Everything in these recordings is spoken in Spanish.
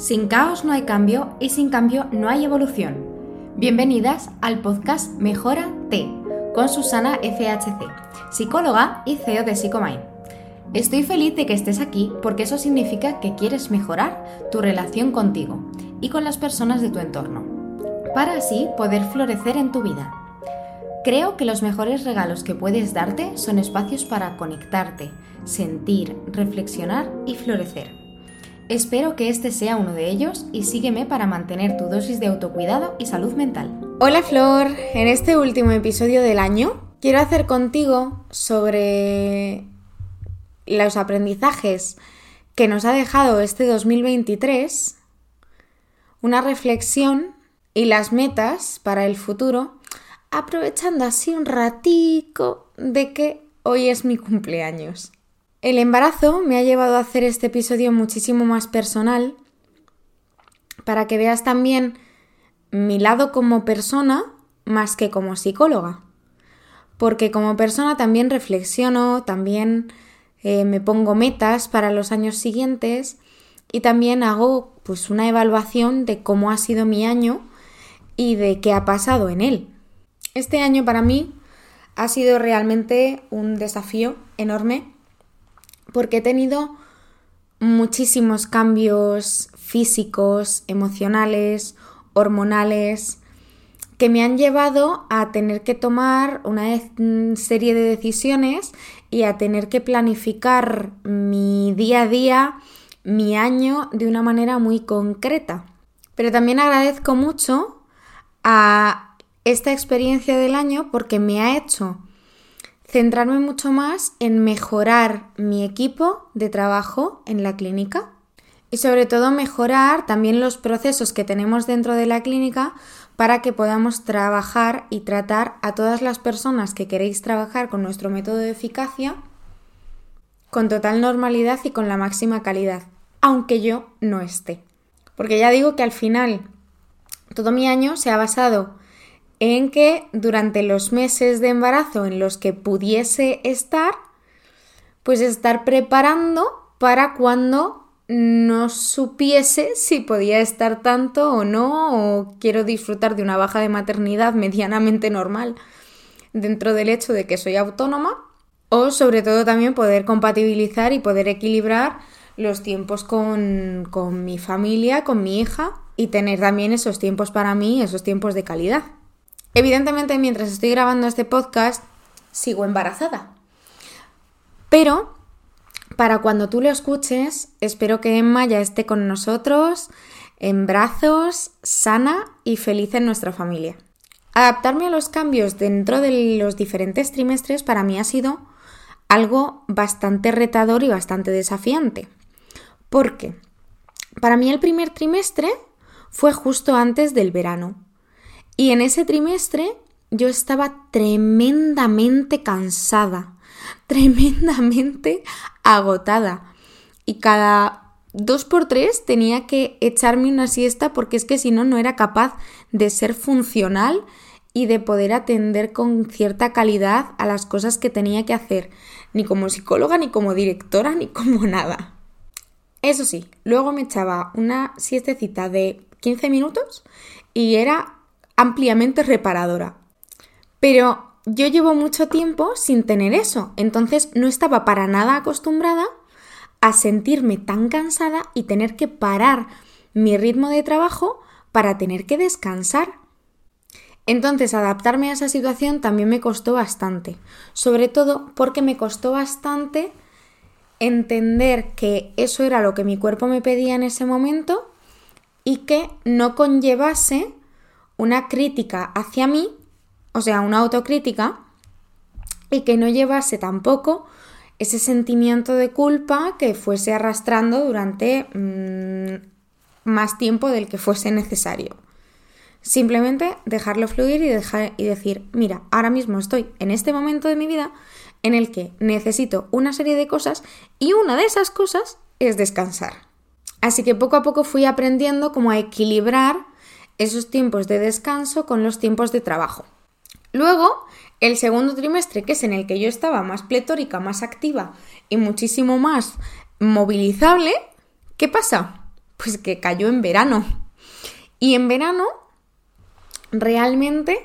Sin caos no hay cambio y sin cambio no hay evolución. Bienvenidas al podcast Mejora T con Susana FHC, psicóloga y CEO de Psychomind. Estoy feliz de que estés aquí porque eso significa que quieres mejorar tu relación contigo y con las personas de tu entorno, para así poder florecer en tu vida. Creo que los mejores regalos que puedes darte son espacios para conectarte, sentir, reflexionar y florecer. Espero que este sea uno de ellos y sígueme para mantener tu dosis de autocuidado y salud mental. Hola Flor, en este último episodio del año quiero hacer contigo sobre los aprendizajes que nos ha dejado este 2023, una reflexión y las metas para el futuro, aprovechando así un ratico de que hoy es mi cumpleaños. El embarazo me ha llevado a hacer este episodio muchísimo más personal para que veas también mi lado como persona más que como psicóloga. Porque como persona también reflexiono, también eh, me pongo metas para los años siguientes y también hago pues una evaluación de cómo ha sido mi año y de qué ha pasado en él. Este año para mí ha sido realmente un desafío enorme porque he tenido muchísimos cambios físicos, emocionales, hormonales, que me han llevado a tener que tomar una serie de decisiones y a tener que planificar mi día a día, mi año de una manera muy concreta. Pero también agradezco mucho a esta experiencia del año porque me ha hecho centrarme mucho más en mejorar mi equipo de trabajo en la clínica y sobre todo mejorar también los procesos que tenemos dentro de la clínica para que podamos trabajar y tratar a todas las personas que queréis trabajar con nuestro método de eficacia con total normalidad y con la máxima calidad, aunque yo no esté. Porque ya digo que al final todo mi año se ha basado en que durante los meses de embarazo en los que pudiese estar, pues estar preparando para cuando no supiese si podía estar tanto o no, o quiero disfrutar de una baja de maternidad medianamente normal dentro del hecho de que soy autónoma, o sobre todo también poder compatibilizar y poder equilibrar los tiempos con, con mi familia, con mi hija, y tener también esos tiempos para mí, esos tiempos de calidad. Evidentemente, mientras estoy grabando este podcast, sigo embarazada. Pero, para cuando tú lo escuches, espero que Emma ya esté con nosotros, en brazos, sana y feliz en nuestra familia. Adaptarme a los cambios dentro de los diferentes trimestres para mí ha sido algo bastante retador y bastante desafiante. Porque para mí el primer trimestre fue justo antes del verano. Y en ese trimestre yo estaba tremendamente cansada, tremendamente agotada. Y cada dos por tres tenía que echarme una siesta porque es que si no, no era capaz de ser funcional y de poder atender con cierta calidad a las cosas que tenía que hacer, ni como psicóloga, ni como directora, ni como nada. Eso sí, luego me echaba una siestecita de 15 minutos y era ampliamente reparadora. Pero yo llevo mucho tiempo sin tener eso, entonces no estaba para nada acostumbrada a sentirme tan cansada y tener que parar mi ritmo de trabajo para tener que descansar. Entonces adaptarme a esa situación también me costó bastante, sobre todo porque me costó bastante entender que eso era lo que mi cuerpo me pedía en ese momento y que no conllevase una crítica hacia mí, o sea, una autocrítica, y que no llevase tampoco ese sentimiento de culpa que fuese arrastrando durante mm, más tiempo del que fuese necesario. Simplemente dejarlo fluir y, dejar, y decir, mira, ahora mismo estoy en este momento de mi vida en el que necesito una serie de cosas y una de esas cosas es descansar. Así que poco a poco fui aprendiendo cómo a equilibrar esos tiempos de descanso con los tiempos de trabajo. Luego, el segundo trimestre, que es en el que yo estaba más pletórica, más activa y muchísimo más movilizable, ¿qué pasa? Pues que cayó en verano. Y en verano, realmente,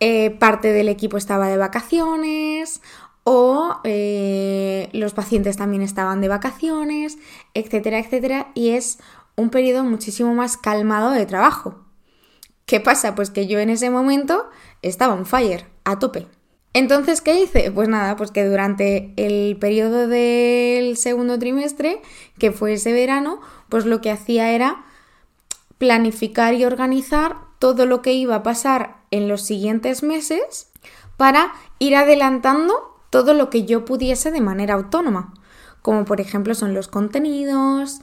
eh, parte del equipo estaba de vacaciones o eh, los pacientes también estaban de vacaciones, etcétera, etcétera. Y es un periodo muchísimo más calmado de trabajo. ¿Qué pasa? Pues que yo en ese momento estaba on fire, a tope. Entonces, ¿qué hice? Pues nada, pues que durante el periodo del segundo trimestre, que fue ese verano, pues lo que hacía era planificar y organizar todo lo que iba a pasar en los siguientes meses para ir adelantando todo lo que yo pudiese de manera autónoma, como por ejemplo son los contenidos,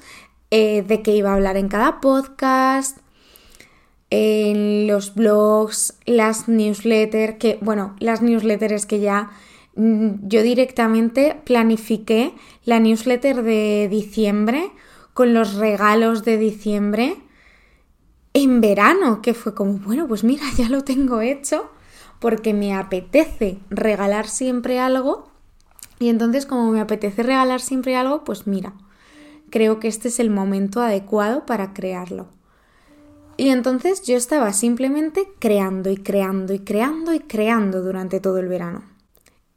eh, de qué iba a hablar en cada podcast, en los blogs, las newsletters, que bueno, las newsletters que ya mm, yo directamente planifiqué la newsletter de diciembre con los regalos de diciembre en verano, que fue como, bueno, pues mira, ya lo tengo hecho porque me apetece regalar siempre algo y entonces como me apetece regalar siempre algo, pues mira, creo que este es el momento adecuado para crearlo. Y entonces yo estaba simplemente creando y creando y creando y creando durante todo el verano.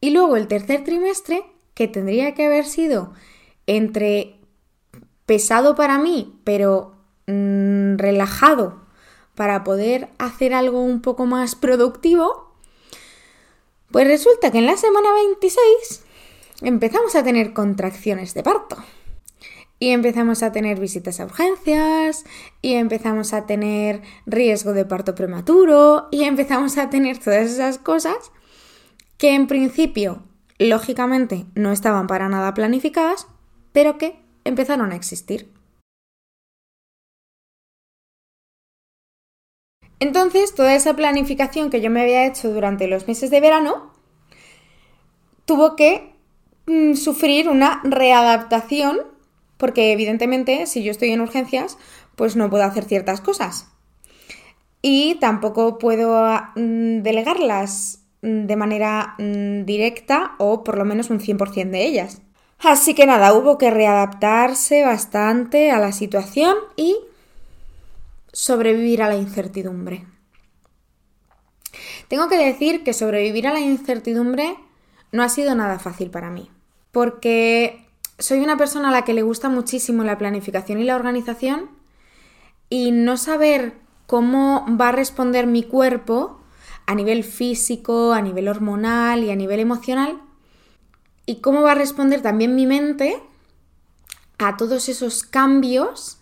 Y luego el tercer trimestre, que tendría que haber sido entre pesado para mí, pero mm, relajado para poder hacer algo un poco más productivo, pues resulta que en la semana 26 empezamos a tener contracciones de parto. Y empezamos a tener visitas a urgencias, y empezamos a tener riesgo de parto prematuro, y empezamos a tener todas esas cosas que en principio, lógicamente, no estaban para nada planificadas, pero que empezaron a existir. Entonces, toda esa planificación que yo me había hecho durante los meses de verano tuvo que mm, sufrir una readaptación porque evidentemente si yo estoy en urgencias, pues no puedo hacer ciertas cosas. Y tampoco puedo mm, delegarlas mm, de manera mm, directa o por lo menos un 100% de ellas. Así que nada, hubo que readaptarse bastante a la situación y sobrevivir a la incertidumbre. Tengo que decir que sobrevivir a la incertidumbre no ha sido nada fácil para mí, porque soy una persona a la que le gusta muchísimo la planificación y la organización y no saber cómo va a responder mi cuerpo a nivel físico, a nivel hormonal y a nivel emocional y cómo va a responder también mi mente a todos esos cambios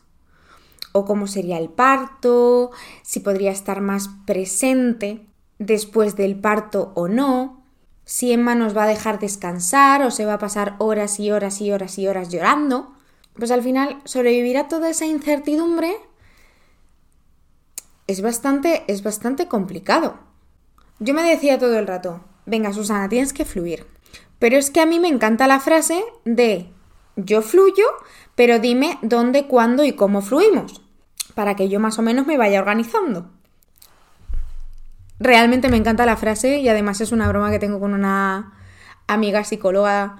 o cómo sería el parto, si podría estar más presente después del parto o no, si Emma nos va a dejar descansar o se va a pasar horas y horas y horas y horas llorando, pues al final sobrevivir a toda esa incertidumbre es bastante, es bastante complicado. Yo me decía todo el rato, venga Susana, tienes que fluir. Pero es que a mí me encanta la frase de yo fluyo, pero dime dónde, cuándo y cómo fluimos, para que yo más o menos me vaya organizando. Realmente me encanta la frase y además es una broma que tengo con una amiga psicóloga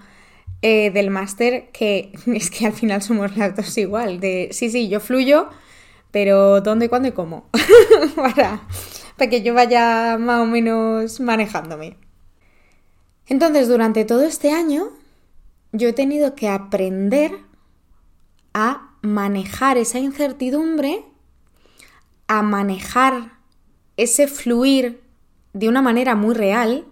eh, del máster que es que al final somos las dos igual. De sí, sí, yo fluyo, pero ¿dónde, cuándo y cómo? para, para que yo vaya más o menos manejándome. Entonces, durante todo este año, yo he tenido que aprender a manejar esa incertidumbre, a manejar ese fluir de una manera muy real,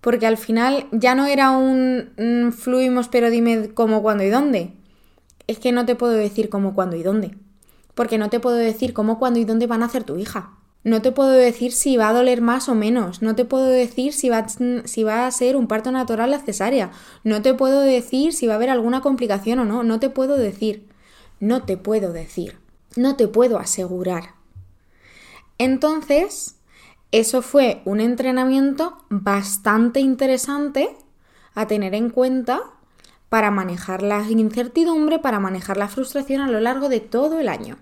porque al final ya no era un fluimos pero dime cómo, cuándo y dónde. Es que no te puedo decir cómo, cuándo y dónde. Porque no te puedo decir cómo, cuándo y dónde van a hacer tu hija. No te puedo decir si va a doler más o menos. No te puedo decir si va, si va a ser un parto natural la cesárea. No te puedo decir si va a haber alguna complicación o no. No te puedo decir. No te puedo decir. No te puedo asegurar. Entonces, eso fue un entrenamiento bastante interesante a tener en cuenta para manejar la incertidumbre, para manejar la frustración a lo largo de todo el año.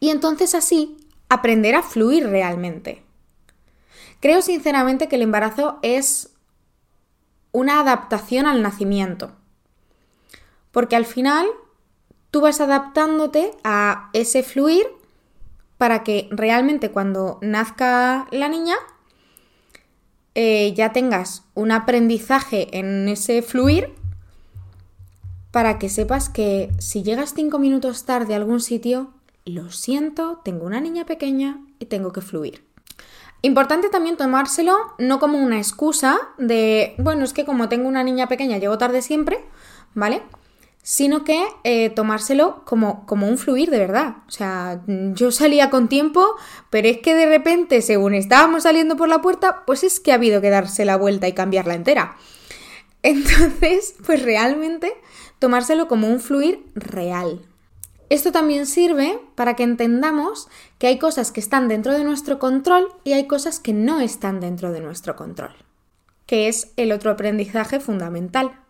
Y entonces así aprender a fluir realmente. Creo sinceramente que el embarazo es una adaptación al nacimiento. Porque al final tú vas adaptándote a ese fluir para que realmente cuando nazca la niña eh, ya tengas un aprendizaje en ese fluir para que sepas que si llegas cinco minutos tarde a algún sitio, lo siento, tengo una niña pequeña y tengo que fluir. Importante también tomárselo no como una excusa de, bueno, es que como tengo una niña pequeña llego tarde siempre, ¿vale? Sino que eh, tomárselo como, como un fluir de verdad. O sea, yo salía con tiempo, pero es que de repente, según estábamos saliendo por la puerta, pues es que ha habido que darse la vuelta y cambiarla entera. Entonces, pues realmente tomárselo como un fluir real, esto también sirve para que entendamos que hay cosas que están dentro de nuestro control y hay cosas que no están dentro de nuestro control, que es el otro aprendizaje fundamental.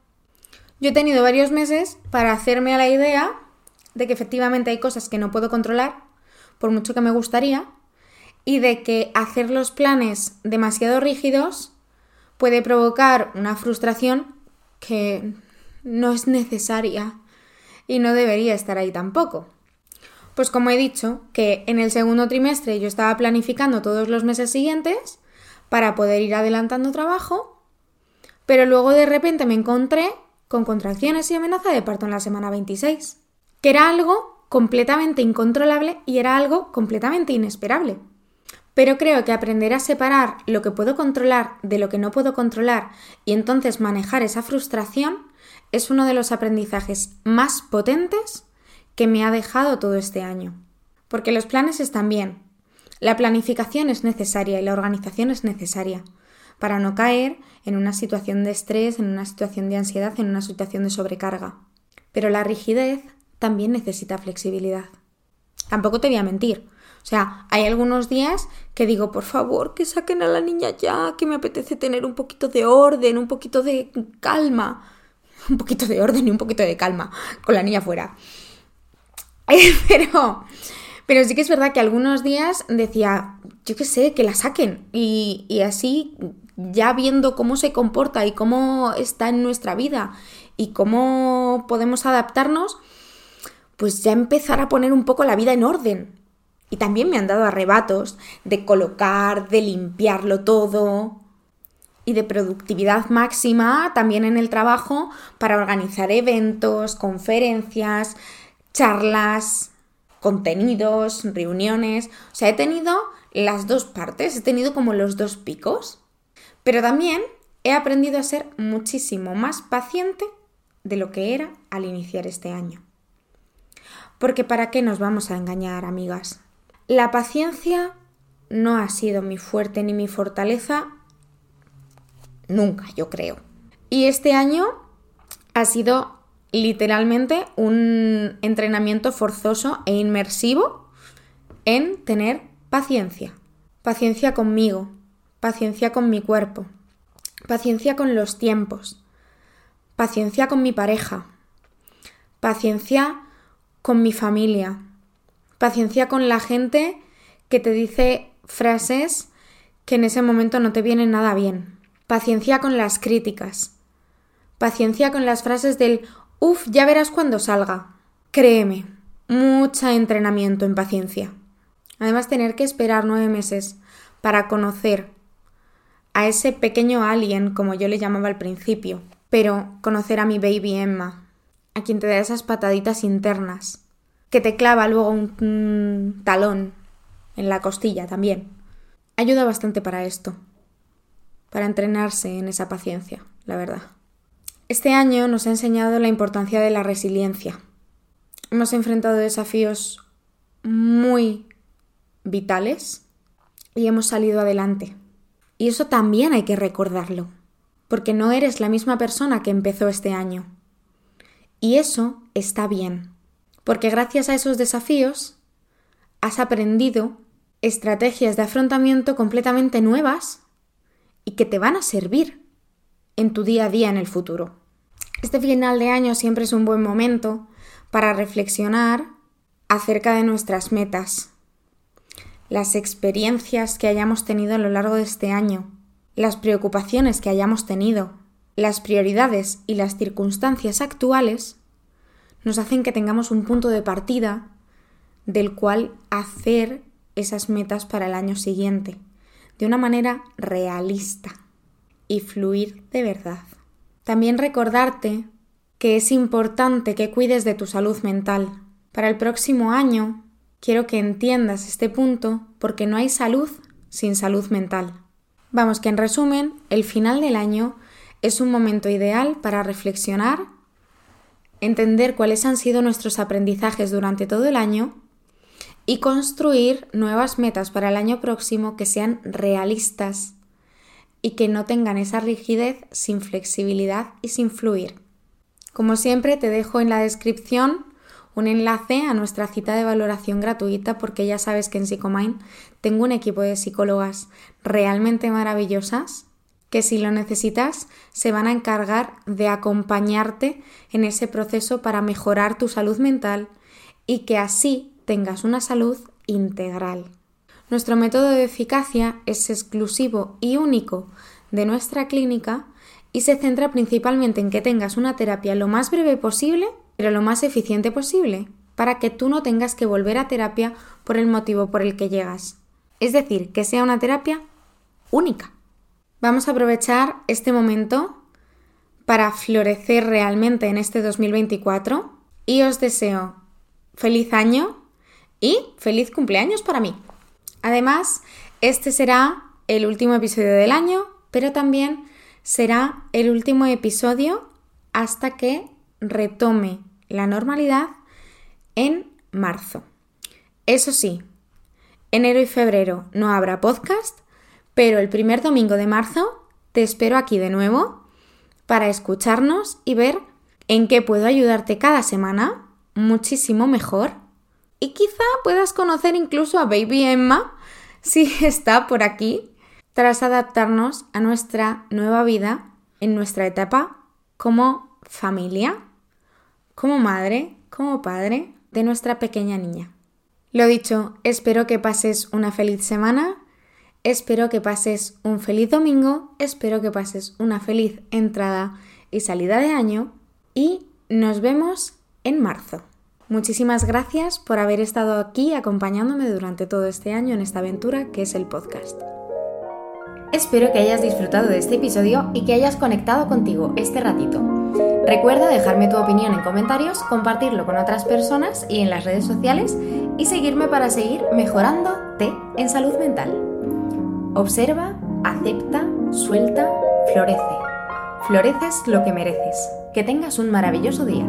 Yo he tenido varios meses para hacerme a la idea de que efectivamente hay cosas que no puedo controlar, por mucho que me gustaría, y de que hacer los planes demasiado rígidos puede provocar una frustración que no es necesaria y no debería estar ahí tampoco. Pues como he dicho, que en el segundo trimestre yo estaba planificando todos los meses siguientes para poder ir adelantando trabajo, pero luego de repente me encontré con contracciones y amenaza de parto en la semana 26, que era algo completamente incontrolable y era algo completamente inesperable. Pero creo que aprender a separar lo que puedo controlar de lo que no puedo controlar y entonces manejar esa frustración es uno de los aprendizajes más potentes que me ha dejado todo este año. Porque los planes están bien, la planificación es necesaria y la organización es necesaria para no caer en una situación de estrés, en una situación de ansiedad, en una situación de sobrecarga. Pero la rigidez también necesita flexibilidad. Tampoco te voy a mentir. O sea, hay algunos días que digo, por favor, que saquen a la niña ya, que me apetece tener un poquito de orden, un poquito de calma. un poquito de orden y un poquito de calma con la niña fuera. pero, pero sí que es verdad que algunos días decía, yo qué sé, que la saquen. Y, y así, ya viendo cómo se comporta y cómo está en nuestra vida y cómo podemos adaptarnos, pues ya empezar a poner un poco la vida en orden. Y también me han dado arrebatos de colocar, de limpiarlo todo, y de productividad máxima también en el trabajo para organizar eventos, conferencias, charlas, contenidos, reuniones. O sea, he tenido las dos partes, he tenido como los dos picos. Pero también he aprendido a ser muchísimo más paciente de lo que era al iniciar este año. Porque ¿para qué nos vamos a engañar, amigas? La paciencia no ha sido mi fuerte ni mi fortaleza nunca, yo creo. Y este año ha sido literalmente un entrenamiento forzoso e inmersivo en tener paciencia. Paciencia conmigo, paciencia con mi cuerpo, paciencia con los tiempos, paciencia con mi pareja, paciencia con mi familia, paciencia con la gente que te dice frases que en ese momento no te vienen nada bien. Paciencia con las críticas. Paciencia con las frases del uff, ya verás cuando salga. Créeme, mucho entrenamiento en paciencia. Además, tener que esperar nueve meses para conocer a ese pequeño alien, como yo le llamaba al principio, pero conocer a mi baby Emma, a quien te da esas pataditas internas, que te clava luego un talón en la costilla también. Ayuda bastante para esto para entrenarse en esa paciencia, la verdad. Este año nos ha enseñado la importancia de la resiliencia. Hemos enfrentado desafíos muy vitales y hemos salido adelante. Y eso también hay que recordarlo, porque no eres la misma persona que empezó este año. Y eso está bien, porque gracias a esos desafíos has aprendido estrategias de afrontamiento completamente nuevas y que te van a servir en tu día a día en el futuro. Este final de año siempre es un buen momento para reflexionar acerca de nuestras metas, las experiencias que hayamos tenido a lo largo de este año, las preocupaciones que hayamos tenido, las prioridades y las circunstancias actuales nos hacen que tengamos un punto de partida del cual hacer esas metas para el año siguiente, de una manera realista y fluir de verdad. También recordarte que es importante que cuides de tu salud mental. Para el próximo año quiero que entiendas este punto porque no hay salud sin salud mental. Vamos que en resumen, el final del año es un momento ideal para reflexionar, entender cuáles han sido nuestros aprendizajes durante todo el año y construir nuevas metas para el año próximo que sean realistas y que no tengan esa rigidez sin flexibilidad y sin fluir. Como siempre te dejo en la descripción un enlace a nuestra cita de valoración gratuita porque ya sabes que en Psicomind tengo un equipo de psicólogas realmente maravillosas que si lo necesitas se van a encargar de acompañarte en ese proceso para mejorar tu salud mental y que así tengas una salud integral. Nuestro método de eficacia es exclusivo y único de nuestra clínica y se centra principalmente en que tengas una terapia lo más breve posible, pero lo más eficiente posible, para que tú no tengas que volver a terapia por el motivo por el que llegas. Es decir, que sea una terapia única. Vamos a aprovechar este momento para florecer realmente en este 2024 y os deseo feliz año y feliz cumpleaños para mí. Además, este será el último episodio del año, pero también será el último episodio hasta que retome la normalidad en marzo. Eso sí, enero y febrero no habrá podcast, pero el primer domingo de marzo te espero aquí de nuevo para escucharnos y ver en qué puedo ayudarte cada semana muchísimo mejor y quizá puedas conocer incluso a Baby Emma si está por aquí, tras adaptarnos a nuestra nueva vida en nuestra etapa como familia, como madre, como padre de nuestra pequeña niña. Lo dicho, espero que pases una feliz semana, espero que pases un feliz domingo, espero que pases una feliz entrada y salida de año y nos vemos en marzo. Muchísimas gracias por haber estado aquí acompañándome durante todo este año en esta aventura que es el podcast. Espero que hayas disfrutado de este episodio y que hayas conectado contigo este ratito. Recuerda dejarme tu opinión en comentarios, compartirlo con otras personas y en las redes sociales y seguirme para seguir mejorándote en salud mental. Observa, acepta, suelta, florece. Floreces lo que mereces. Que tengas un maravilloso día.